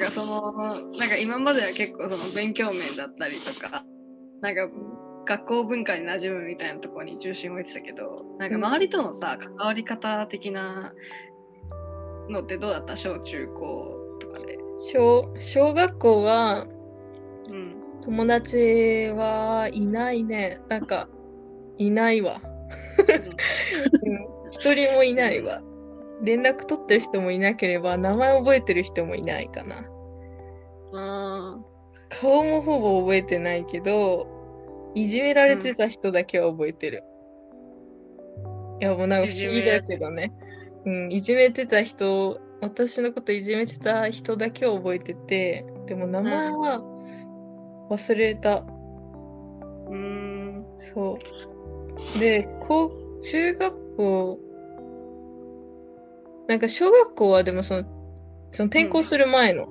かそのなんか今までは結構その勉強面だったりとかなんか学校文化に馴染むみたいなところに重心を置いてたけどなんか周りとのさ、関わり方的なのってどうだった？小中高とかで。小小学校はうん、友達はいないね。なんか、いないわ。うん 一人もいないわ。連絡取ってる人もいなければ、名前覚えてる人もいないかな。あ顔もほぼ覚えてないけど、いじめられてた人だけは覚えてる。いや、もうなんか不思議だけどね。うん、いじめてた人、私のこといじめてた人だけは覚えてて、でも名前は忘れた。ーうーんそう。で、高中学校、なんか小学校はでもその、その転校する前の、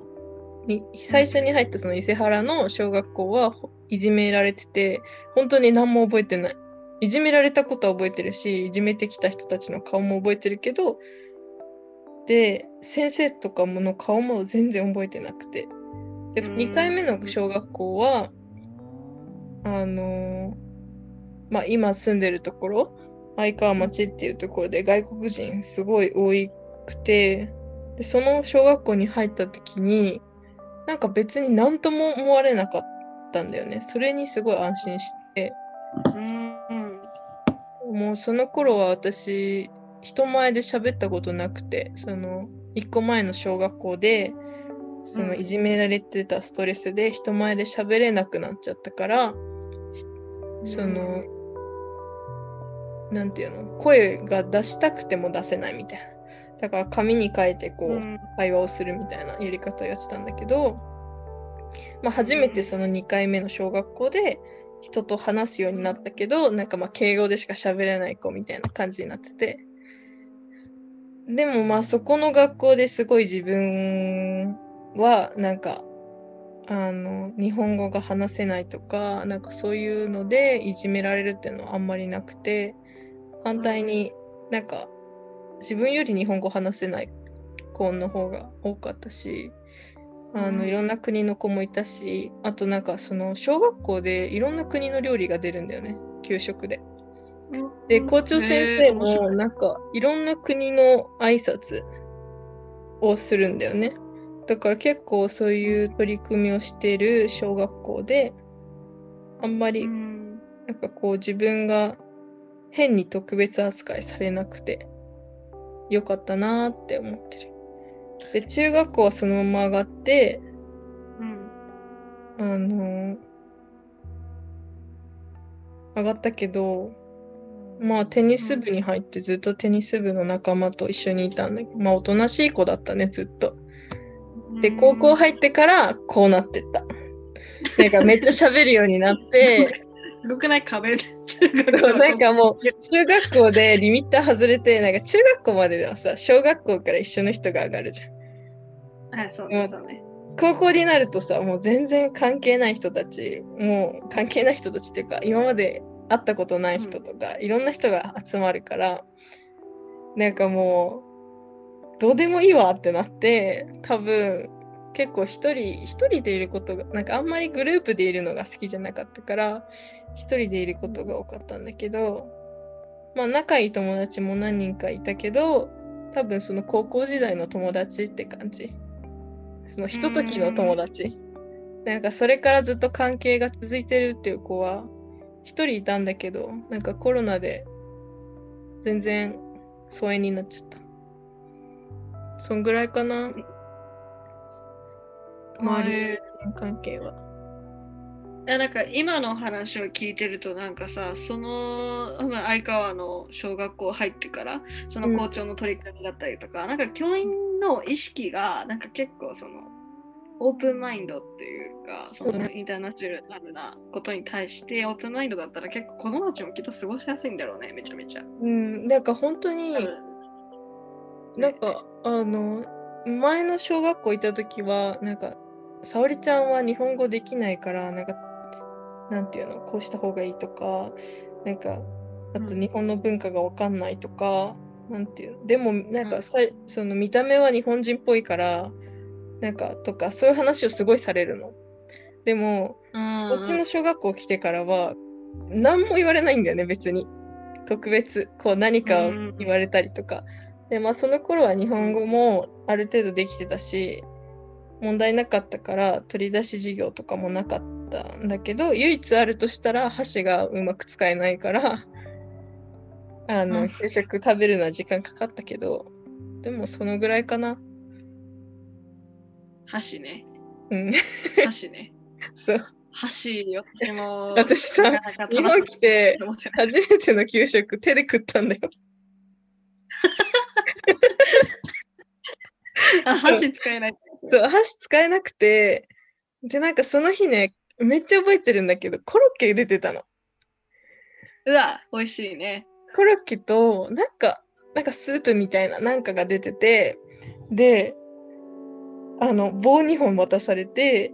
に最初に入ったその伊勢原の小学校はほいじめられてて、本当に何も覚えてない。いじめられたことは覚えてるし、いじめてきた人たちの顔も覚えてるけど、で、先生とかもの顔も全然覚えてなくて。で、うん2回目の小学校は、あのーまあ今住んでるところ、相川町っていうところで外国人すごい多くて、でその小学校に入った時に、なんか別に何とも思われなかったんだよね。それにすごい安心して、うんもうその頃は私、人前で喋ったことなくて、その一個前の小学校で、そのうん。いじめられてたストレスで人前で喋れなくなっちゃったから、その、なんていうの、声が出したくても出せないみたいな。だから紙に書いてこう、うん。会話をするみたいなやり方をやってたんだけど、まあ、初めてその2回目の小学校で人と話すようになったけどなんかまあ敬語でしか喋れない子みたいな感じになってて。でもまあそこの学校ですごい自分はなんかあの日本語が話せないとかなんかそういうのでいじめられるっていうのはあんまりなくて反対になんか自分より日本語話せない子の方が多かったしあうん。のいろんな国の子もいたしあとなんかその小学校でいろんな国の料理が出るんだよね給食で。で校長先生もなんかいろんな国の挨拶をするんだよね。だから結構そういう取り組みをしている小学校であんまりうん。なんかこう自分が変に特別扱いされなくてよかったなーって思ってる。で中学校はそのまま上がってうんあのー上がったけどまあテニス部に入ってずっとテニス部の仲間と一緒にいたんだけどまあおとなしい子だったねずっと。で高校入ってからこうなってった。なんかめっちゃ喋るようになって すごくない？壁なんかもう中学校でリミッター外れてなんか中学校までではさ小学校から一緒の人が上がるじゃん。はいそうねそうね。高校になるとさもう全然関係ない人たちもう関係ない人たちっていうか今まで会ったことない人とか、いろんな人が集まるからなんかもうどうでもいいわってなって多分結構一人一人でいることがなんかあんまりグループでいるのが好きじゃなかったから一人でいることが多かったんだけどまあ仲いい友達も何人かいたけど多分その高校時代の友達って感じ。そのひとときの友達。なんかそれからずっと関係が続いてるっていう子は一人いたんだけどなんかコロナで全然疎遠になっちゃった。そんぐらいかな。周りの関係は。いやなんか今の話を聞いてるとなんかさそのまあ相川の小学校入ってからその校長の取り組みだったりとか、なんか教員の意識がなんか結構そのオープンマインドっていうかそのインターナショナルなことに対してオープンマインドだったら結構子供たちもきっと過ごしやすいんだろうねめちゃめちゃ。うん、なんか本当に多分。なんかあの前の小学校行った時はなんか沙織ちゃんは日本語できないからなんかなんていうのこうした方がいいとかなんかあとうん。日本の文化がわかんないとか、なんていうの。でもなんうん。かさ、その見た目は日本人っぽいからなんかとかそういう話をすごいされるの。でもうんこっちの小学校来てからは何も言われないんだよね別に。特別こう何かを言われたりとか。でまあその頃は日本語もある程度できてたし問題なかったから取り出し授業とかもなかったんだけど唯一あるとしたら箸がうまく使えないからあの、うん給食食べるのは時間かかったけどでもそのぐらいかな。箸ね。うん、箸ね。そう箸、私も。私さ日本来て初めての給食手で食ったんだよ。あ箸使えない。そう箸使えなくてでなんかその日ねめっちゃ覚えてるんだけどコロッケ出てたの。うわ、美味しいね。コロッケとなんかなんかスープみたいななんかが出ててであの棒2本渡されて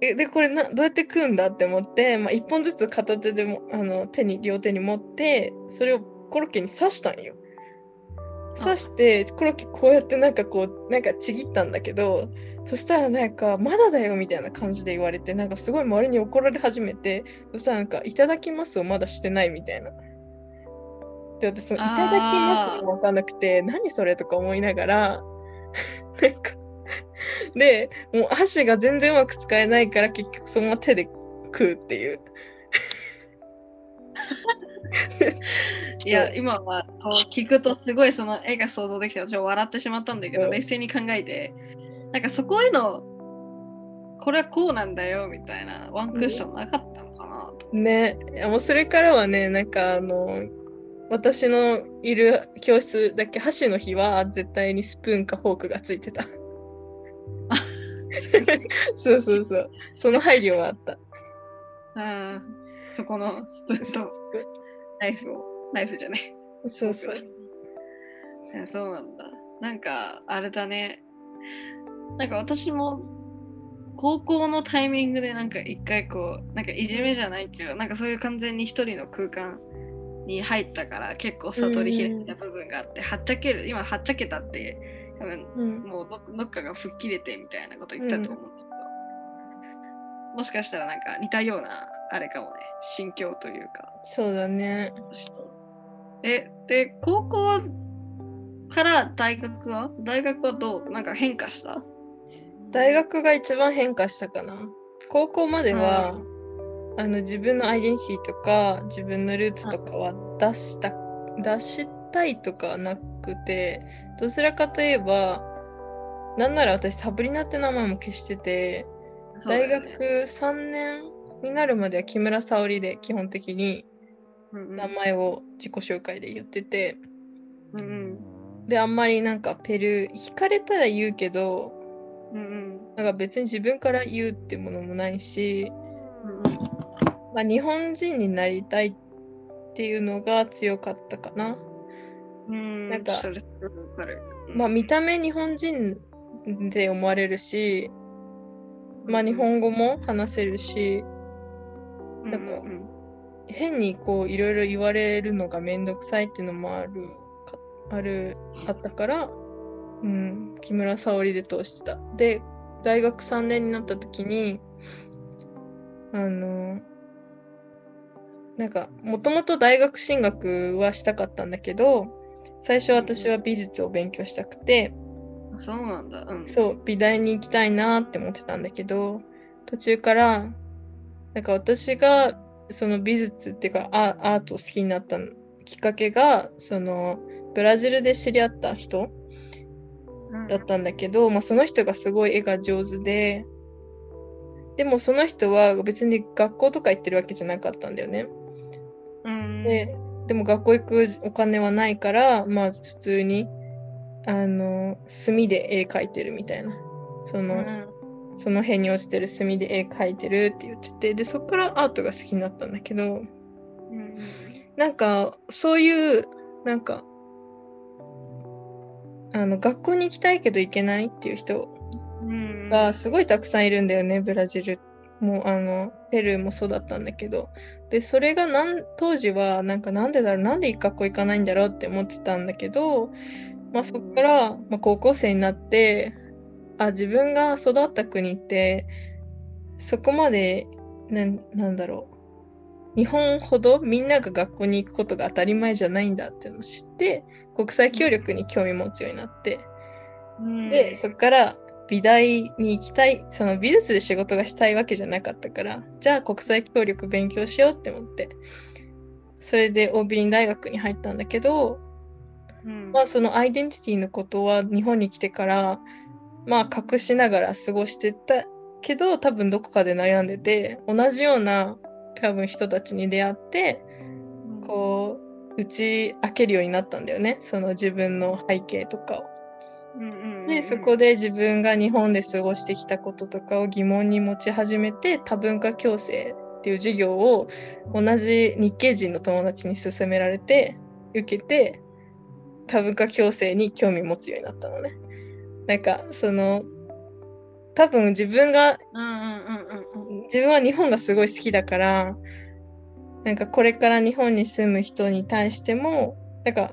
えでこれなどうやって食うんだって思って、まあ、1本ずつ片手でもあの手に両手に持ってそれをコロッケに刺したんよ。刺してコロッケこうやってなんかこうなんかちぎったんだけどそしたらなんかまだだよみたいな感じで言われてなんかすごい周りに怒られ始めてそしたらなんかいただきますをまだしてないみたいな。で私そのいただきますも分かんなくて何それとか思いながら なんかでもう箸が全然うまく使えないから結局そのまま手で食うっていう。いや、今はこう聞くとすごいその絵が想像できて私は笑ってしまったんだけど、う。ん冷静に考えて、なんかそこへの、これはこうなんだよみたいなワンクッションなかったのかなと。ね。いやもうそれからはねなんかあの私のいる教室だけ箸の日は絶対にスプーンかフォークがついてた。そうそうそう。その配慮はあった。うん、そこのスプーンとナイフを、ナイフじゃねそうそういやそうなんだ。なんか、あれだね。なんか私も、高校のタイミングでなんか一回こう、なんかいじめじゃないけど、なんかそういう完全に一人の空間に入ったから結構悟り開いた部分があって、はっちゃける、今はっちゃけたって、多分うんもうどどっかが吹っ切れてみたいなこと言ったと思うんだけど、もしかしたらなんか似たようなあれかもね、心境というか。そうだね。え、で、高校から大学は？大学はどう？なんか変化した？大学が一番変化したかな。高校までは、あの自分のアイデンティティとか自分のルーツとかは出した出したいとかはなくてどちらかといえばなんなら私サブリナって名前も消してて、大学3年になるまでは木村沙織で基本的に名前を自己紹介で言ってて。うんうん。であんまりなんかペルー引かれたら言うけどうんうん。なんか別に自分から言うってものもないし、うんまあ、日本人になりたいっていうのが強かったかな。うん。なんかまあ見た目日本人で思われるし、まあ日本語も話せるし、うんなんか変にこういろいろ言われるのがめんどくさいっていうのもあるかあるあったから、うん、木村沙織で通してた。で大学3年になった時にあのなんかもともと大学進学はしたかったんだけど最初私は美術を勉強したくて、そうなんだ。うん。そう美大に行きたいなって思ってたんだけど途中からなんか私がその美術っていうかアアートを好きになったきっかけがそのブラジルで知り合った人うんだったんだけど、まあ、その人がすごい絵が上手ででもその人は別に学校とか行ってるわけじゃなかったんだよね。うん。ででも学校行くお金はないからまあ普通にあの墨で絵描いてるみたいなその、うんその辺に落ちてる墨で絵描いてるって言っててでそこからアートが好きになったんだけどうん。なんかそういうなんかあの学校に行きたいけど行けないっていう人うん。がすごいたくさんいるんだよねブラジル。もあのペルーもそうだったんだけど。でそれがなん当時はなんかなんでだろうなんで学校行かないんだろうって思ってたんだけど、まあ、そこから、まあ、高校生になってあ自分が育った国ってそこまでなんなんだろう。日本ほどみんなが学校に行くことが当たり前じゃないんだっていうのを知って国際協力に興味持つようになって、でそこから美大に行きたいその美術で仕事がしたいわけじゃなかったからじゃあ国際協力勉強しようって思ってそれでオービリン大学に入ったんだけど、うん。まあそのアイデンティティのことは日本に来てからまあ隠しながら過ごしてたけど多分どこかで悩んでて同じような多分人たちに出会ってこう打ち明けるようになったんだよねその自分の背景とかを。うんうんでそこで自分が日本で過ごしてきたこととかを疑問に持ち始めて多文化共生っていう授業を同じ日系人の友達に勧められて受けて多文化共生に興味持つようになったのね。なんかその多分自分が自分は日本がすごい好きだからなんかこれから日本に住む人に対してもなんか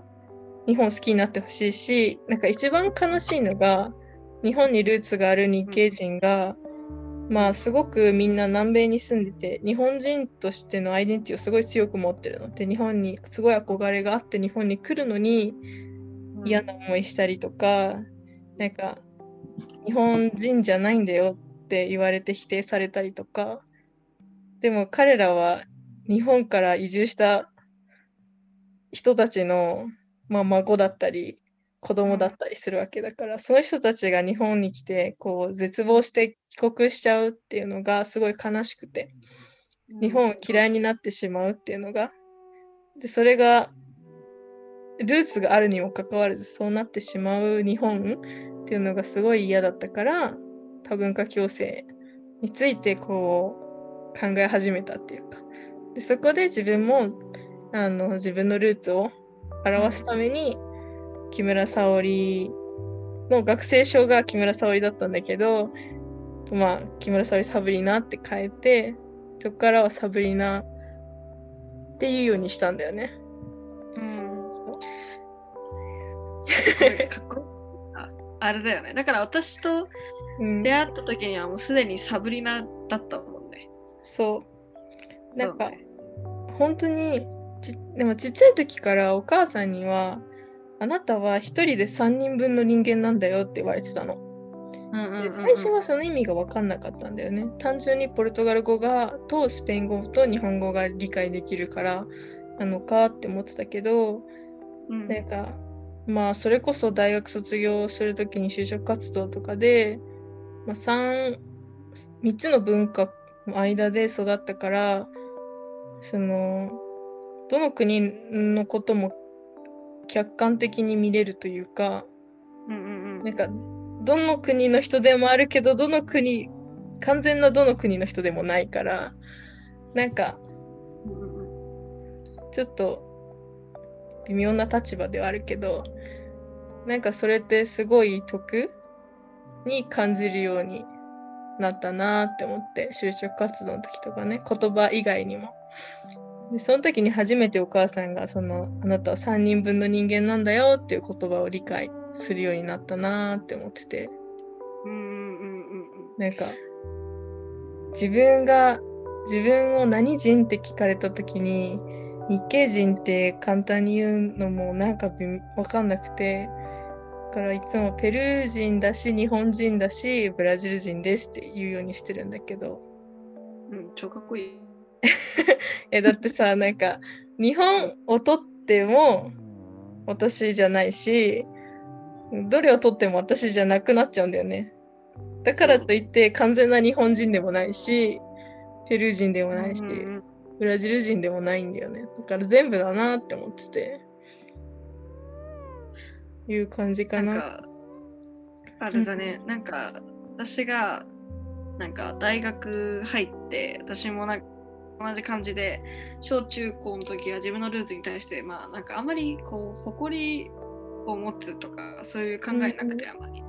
日本好きになってほしいしなんか一番悲しいのが日本にルーツがある日系人が、まあすごくみんな南米に住んでて日本人としてのアイデンティティをすごい強く持ってるの。で日本にすごい憧れがあって日本に来るのに嫌な思いしたりとか、なんか日本人じゃないんだよって言われて否定されたりとか。でも彼らは日本から移住した人たちの、まあ、孫だったり子供だったりするわけだから、その人たちが日本に来てこう絶望して帰国しちゃうっていうのがすごい悲しくて日本を嫌いになってしまうっていうのが。でそれがルーツがあるにもかかわらずそうなってしまう日本っていうのがすごい嫌だったから多文化共生についてこう考え始めたっていうかでそこで自分もあの自分のルーツを表すために木村沙織の学生証が木村沙織だったんだけどまあ木村沙織サブリナって変えてそこからはサブリナっていうようにしたんだよね。かっこいいああれだよね。だから私とうん。出会った時にはもうすでにサブリナだったもんね。そう。なんかね。本当にちでもちっちゃい時からお母さんにはあなたは一人で3人分の人間なんだよって言われてたの。うんうんうんうん。で最初はその意味が分かんなかったんだよね。単純にポルトガル語がとスペイン語と日本語が理解できるからなのかって思ってたけどうん。なんかまあそれこそ大学卒業する時に就職活動とかで、まあ、3, 3つの文化の間で育ったからそのどの国のことも客観的に見れるというかうんうんうん。なんかどの国の人でもあるけどどの国完全などの国の人でもないからなんかちょっと微妙な立場ではあるけどなんかそれってすごい得に感じるようになったなって思って就職活動の時とかね言葉以外にも。でその時に初めてお母さんがそのあなたは3人分の人間なんだよっていう言葉を理解するようになったなって思っててうんうんうんうんなんか自分が自分を何人って聞かれた時に日系人って簡単に言うのもなんか分かんなくて。だからいつもペルー人だし日本人だしブラジル人ですって言うようにしてるんだけど。うんうん超かっこいい。えだってさなんか日本を取っても私じゃないしどれを取っても私じゃなくなっちゃうんだよね。だからといって完全な日本人でもないしペルー人でもないし、うんうんブラジル人でもないんだよね。だから全部だなって思ってて。いう感じかな。なあれだね、なんか私がなんか大学入って私もなんか同じ感じで小中高の時は自分のルーツに対してまあなんかあんまりこう誇りを持つとかそういう考えなくてあんまり、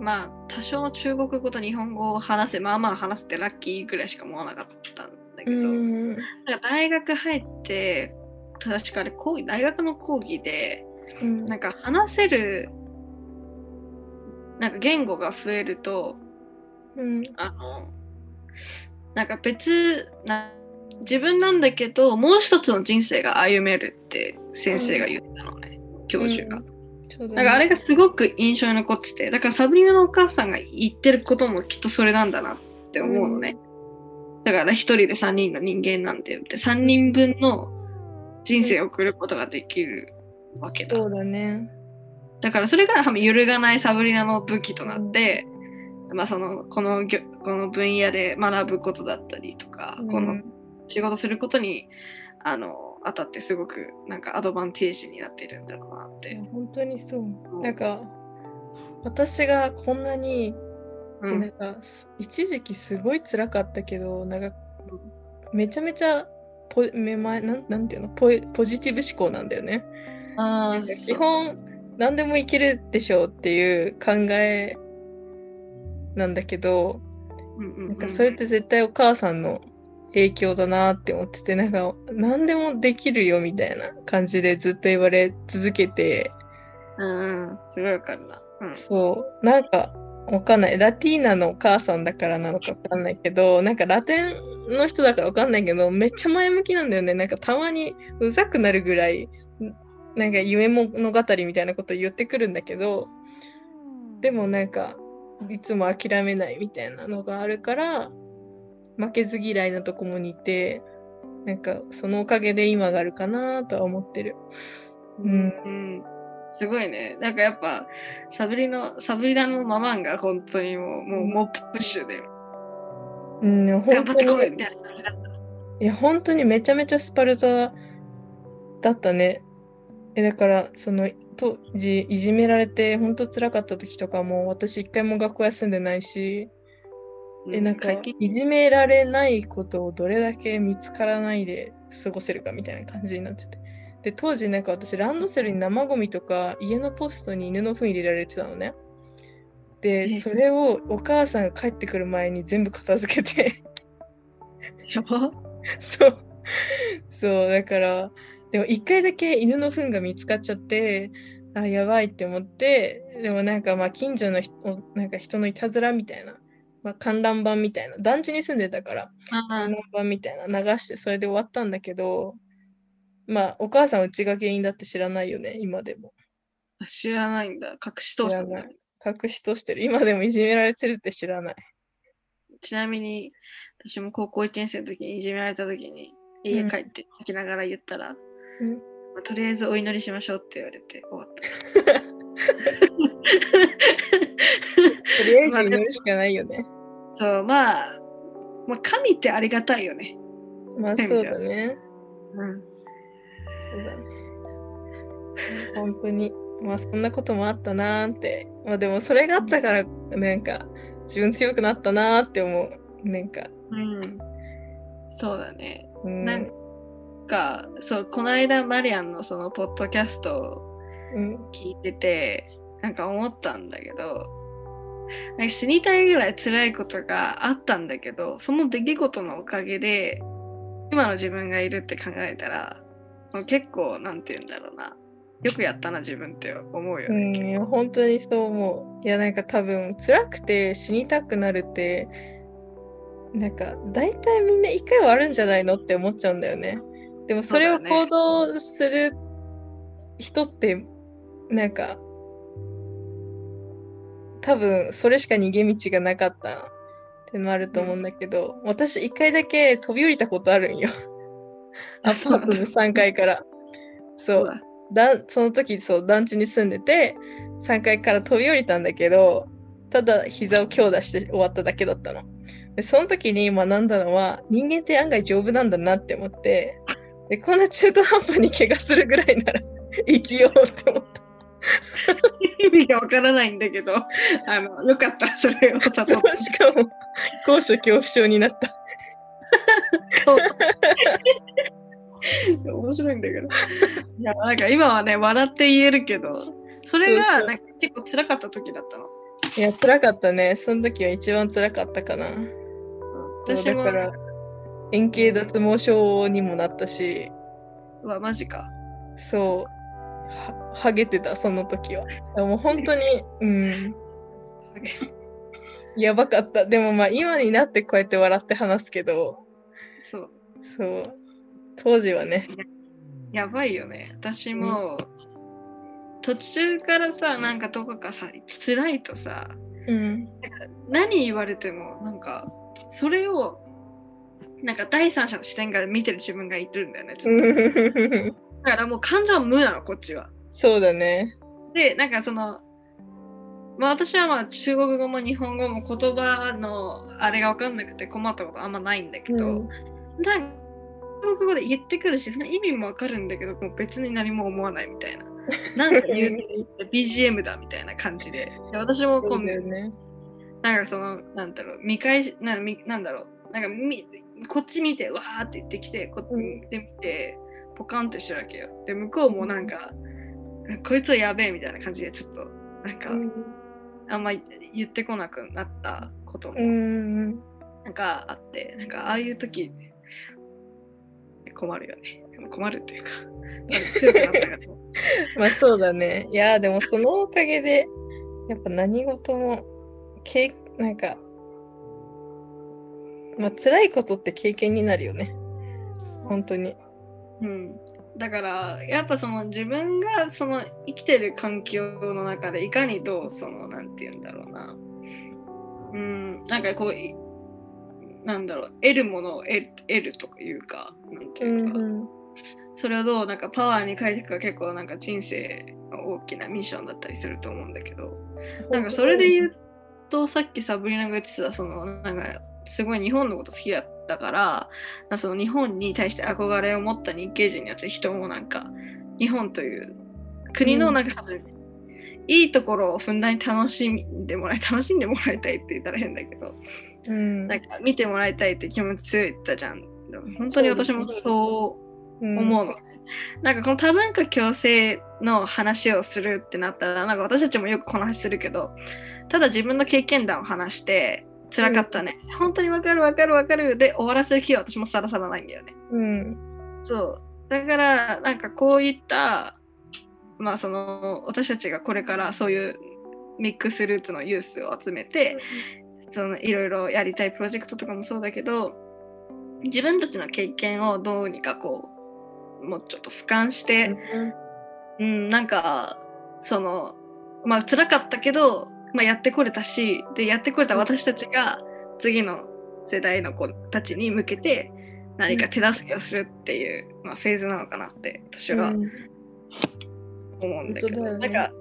まあ多少の中国語と日本語を話せまあまあ話せてラッキーぐらいしか思わなかったんだけうど、ん。なんか大学入って確かあれ講義大学の講義でうん。なんか話せるなんか言語が増えるとうん。あのなんか別な自分なんだけどもう一つの人生が歩めるって先生が言ったのね、教授が。そうだだからあれがすごく印象に残っててだからサブリナのお母さんが言ってることもきっとそれなんだなって思うのね。だから一人で3人の人間なんて言って3人分の人生を送ることができるわけだ。そうだね。だからそれが揺るがないサブリナの武器となって、まあ、そのこのこの分野で学ぶことだったりとか、この仕事することにあの当たってすごくなんかアドバンテージになっているんだろうなって。本当にそう。なんか私がこんなに、うでなんかす一時期すごい辛かったけどなんかめちゃめちゃポめまなんなんていうの？ポポジティブ思考なんだよね。あ基本何でもいけるでしょうっていう考えなんだけど、うんうんうんなんかそれって絶対お母さんの影響だなって思っててなんか何でもできるよみたいな感じでずっと言われ続けて。うんうん、すごいわかるな。うん。そう。なんかわかんない。ラティーナのお母さんだからなのかわかんないけどなんかラテンの人だからわかんないけどめっちゃ前向きなんだよね。なんかたまにうざくなるぐらいなんか夢物語みたいなこと言ってくるんだけどでもなんかいつも諦めないみたいなのがあるから負けず嫌いなとこも似てなんかそのおかげで今があるかなとは思ってる。うん、うん、すごいね。なんかやっぱサブリのサブリナのママンが本当にもうもうもうプッシュでうん、頑本当張ってこいみにたいな。いや本当にめちゃめちゃスパルタだったね。えだからその当時いじめられて本当辛かった時とかも私一回も学校休んでないしえなんかいじめられないことをどれだけ見つからないで過ごせるかみたいな感じになっててで当時なんか私ランドセルに生ゴミとか家のポストに犬の糞入れられてたのね。でえそれをお母さんが帰ってくる前に全部片付けて。やば。そう。そうだからでも一回だけ犬の糞が見つかっちゃってあやばいって思ってでもなんかまあ近所の人なんか人のいたずらみたいな、まあ、観覧板みたいな団地に住んでたからあ観覧板みたいな流してそれで終わったんだけどまあお母さんはうちが原因だって知らないよね今でもあ知らないんだ。隠し通したんだ知らな。隠しとしてる今でもいじめられてるって知らないちなみに私も高校1年生の時にいじめられた時に家帰って泣きながら言ったら、うんまあとりあえずお祈りしましょうって言われて終わった。とりあえず祈るしかないよねそうまあ、まあ、神ってありがたいよね。まあそうだねうん。本当に。まあそんなこともあったなーって。まあでもそれがあったからなんか自分強くなったなーって思う。なんか。うん。そうだね。うん。なんか、そう、この間マリアンのそのポッドキャストをうん、聞いてて、なんか思ったんだけど、なんか死にたいぐらい辛いことがあったんだけど、その出来事のおかげで、今の自分がいるって考えたら、結構、なんて言うんだろうな。よくやったな、自分って思うようね。んいや本当にそう思う。いやなんか多分辛くて死にたくなるってなんか大体みんな一回はあるんじゃないのって思っちゃうんだよね。でもそれを行動する人ってなんか多分それしか逃げ道がなかったってのあると思うんだけど、私一回だけ飛び降りたことあるんよ。アパートの3階から。そう。だその時そう団地に住んでて3階から飛び降りたんだけどただ膝を強打して終わっただけだったの。でその時に学んだのは人間って案外丈夫なんだなって思ってでこんな中途半端に怪我するぐらいなら 生きようって思った。意味がわからないんだけど、あの、よかった、それを悟っしかも高所恐怖症になった。面白いんだけど。いや、なんか今はね、笑って言えるけど、それがなんか結構辛かった時だったの。いや辛かったねその時は一番辛かったかな。私も、だから円形脱毛症にもなったしうわ、マジか。そうはハゲてたその時はでも本当にうん やばかった。でもまあ今になってこうやって笑って話すけど、そう。そう。当時はね。やばいよね。私も、途中からさ、なんかどこかさ、辛いとさ、うん。何言われても、なんか、それを、なんか第三者の視点から見てる自分がいるんだよね。だからもう完全無なの、こっちは。そうだね。で、なんかその、まあ私はまあ中国語も日本語も言葉のあれが分かんなくて困ったことあんまないんだけど、うんなんか中国語で言ってくるし、その意味も分かるんだけど、もう別に何も思わないみたいな。なんか言う BGM だみたいな感じで。で私もこそうね。なんかその、なんだろう、見返し、なみなんだろう、なんかみこっち見て、わーって言ってきて、こっち見てみて、ポカンってしてるわけよ。で、向こうもなんか、こいつはやべえみたいな感じで、ちょっと、なんか、あんま言ってこなくなったことも、うん。なんかあって、なんかああいう時、困るよね。困るっていうか、強くなったから。まあそうだね。いや、でもそのおかげで、やっぱ何事も、けなんか、まあ辛いことって経験になるよね。本当に。うん、だからやっぱその自分がその生きてる環境の中でいかにどうそのなんて言うんだろうな。うんなんかこういなんだろう得るものを得る得るというかなんていうか、ん。それをどうなんかパワーに変えていくか結構なんか人生の大きなミッションだったりすると思うんだけど。なんかそれで言うとさっきサブリナが言ってたそのなんかすごい日本のこと好きだったからその日本に対して憧れを持った日系人のやつ人もなんか日本という国のなんか、いいところをふんだんに楽しんでもらい楽しんでもらいたいって言ったら変だけどうん。なんか見てもらいたいって気持ち強いって言ったじゃん本当に私もそううん思うの。なんかこの多文化共生の話をするってなったらなんか私たちもよくこの話するけどただ自分の経験談を話して辛かったね、本当にわかるわかるわかる。で終わらせる気は私もさらさらないんだよね。うん。そう。だからなんかこういったまあその私たちがこれからそういうミックスルーツのユースを集めてそのいろいろやりたいプロジェクトとかもそうだけど自分たちの経験をどうにかこうもうちょっと俯瞰して、うん、なんかそのまあ辛かったけど、まあ、やってこれたしでやってこれた私たちが次の世代の子たちに向けて何か手助けをするっていう、まあ、フェーズなのかなって私はうん。思うんだけど、ね。なんか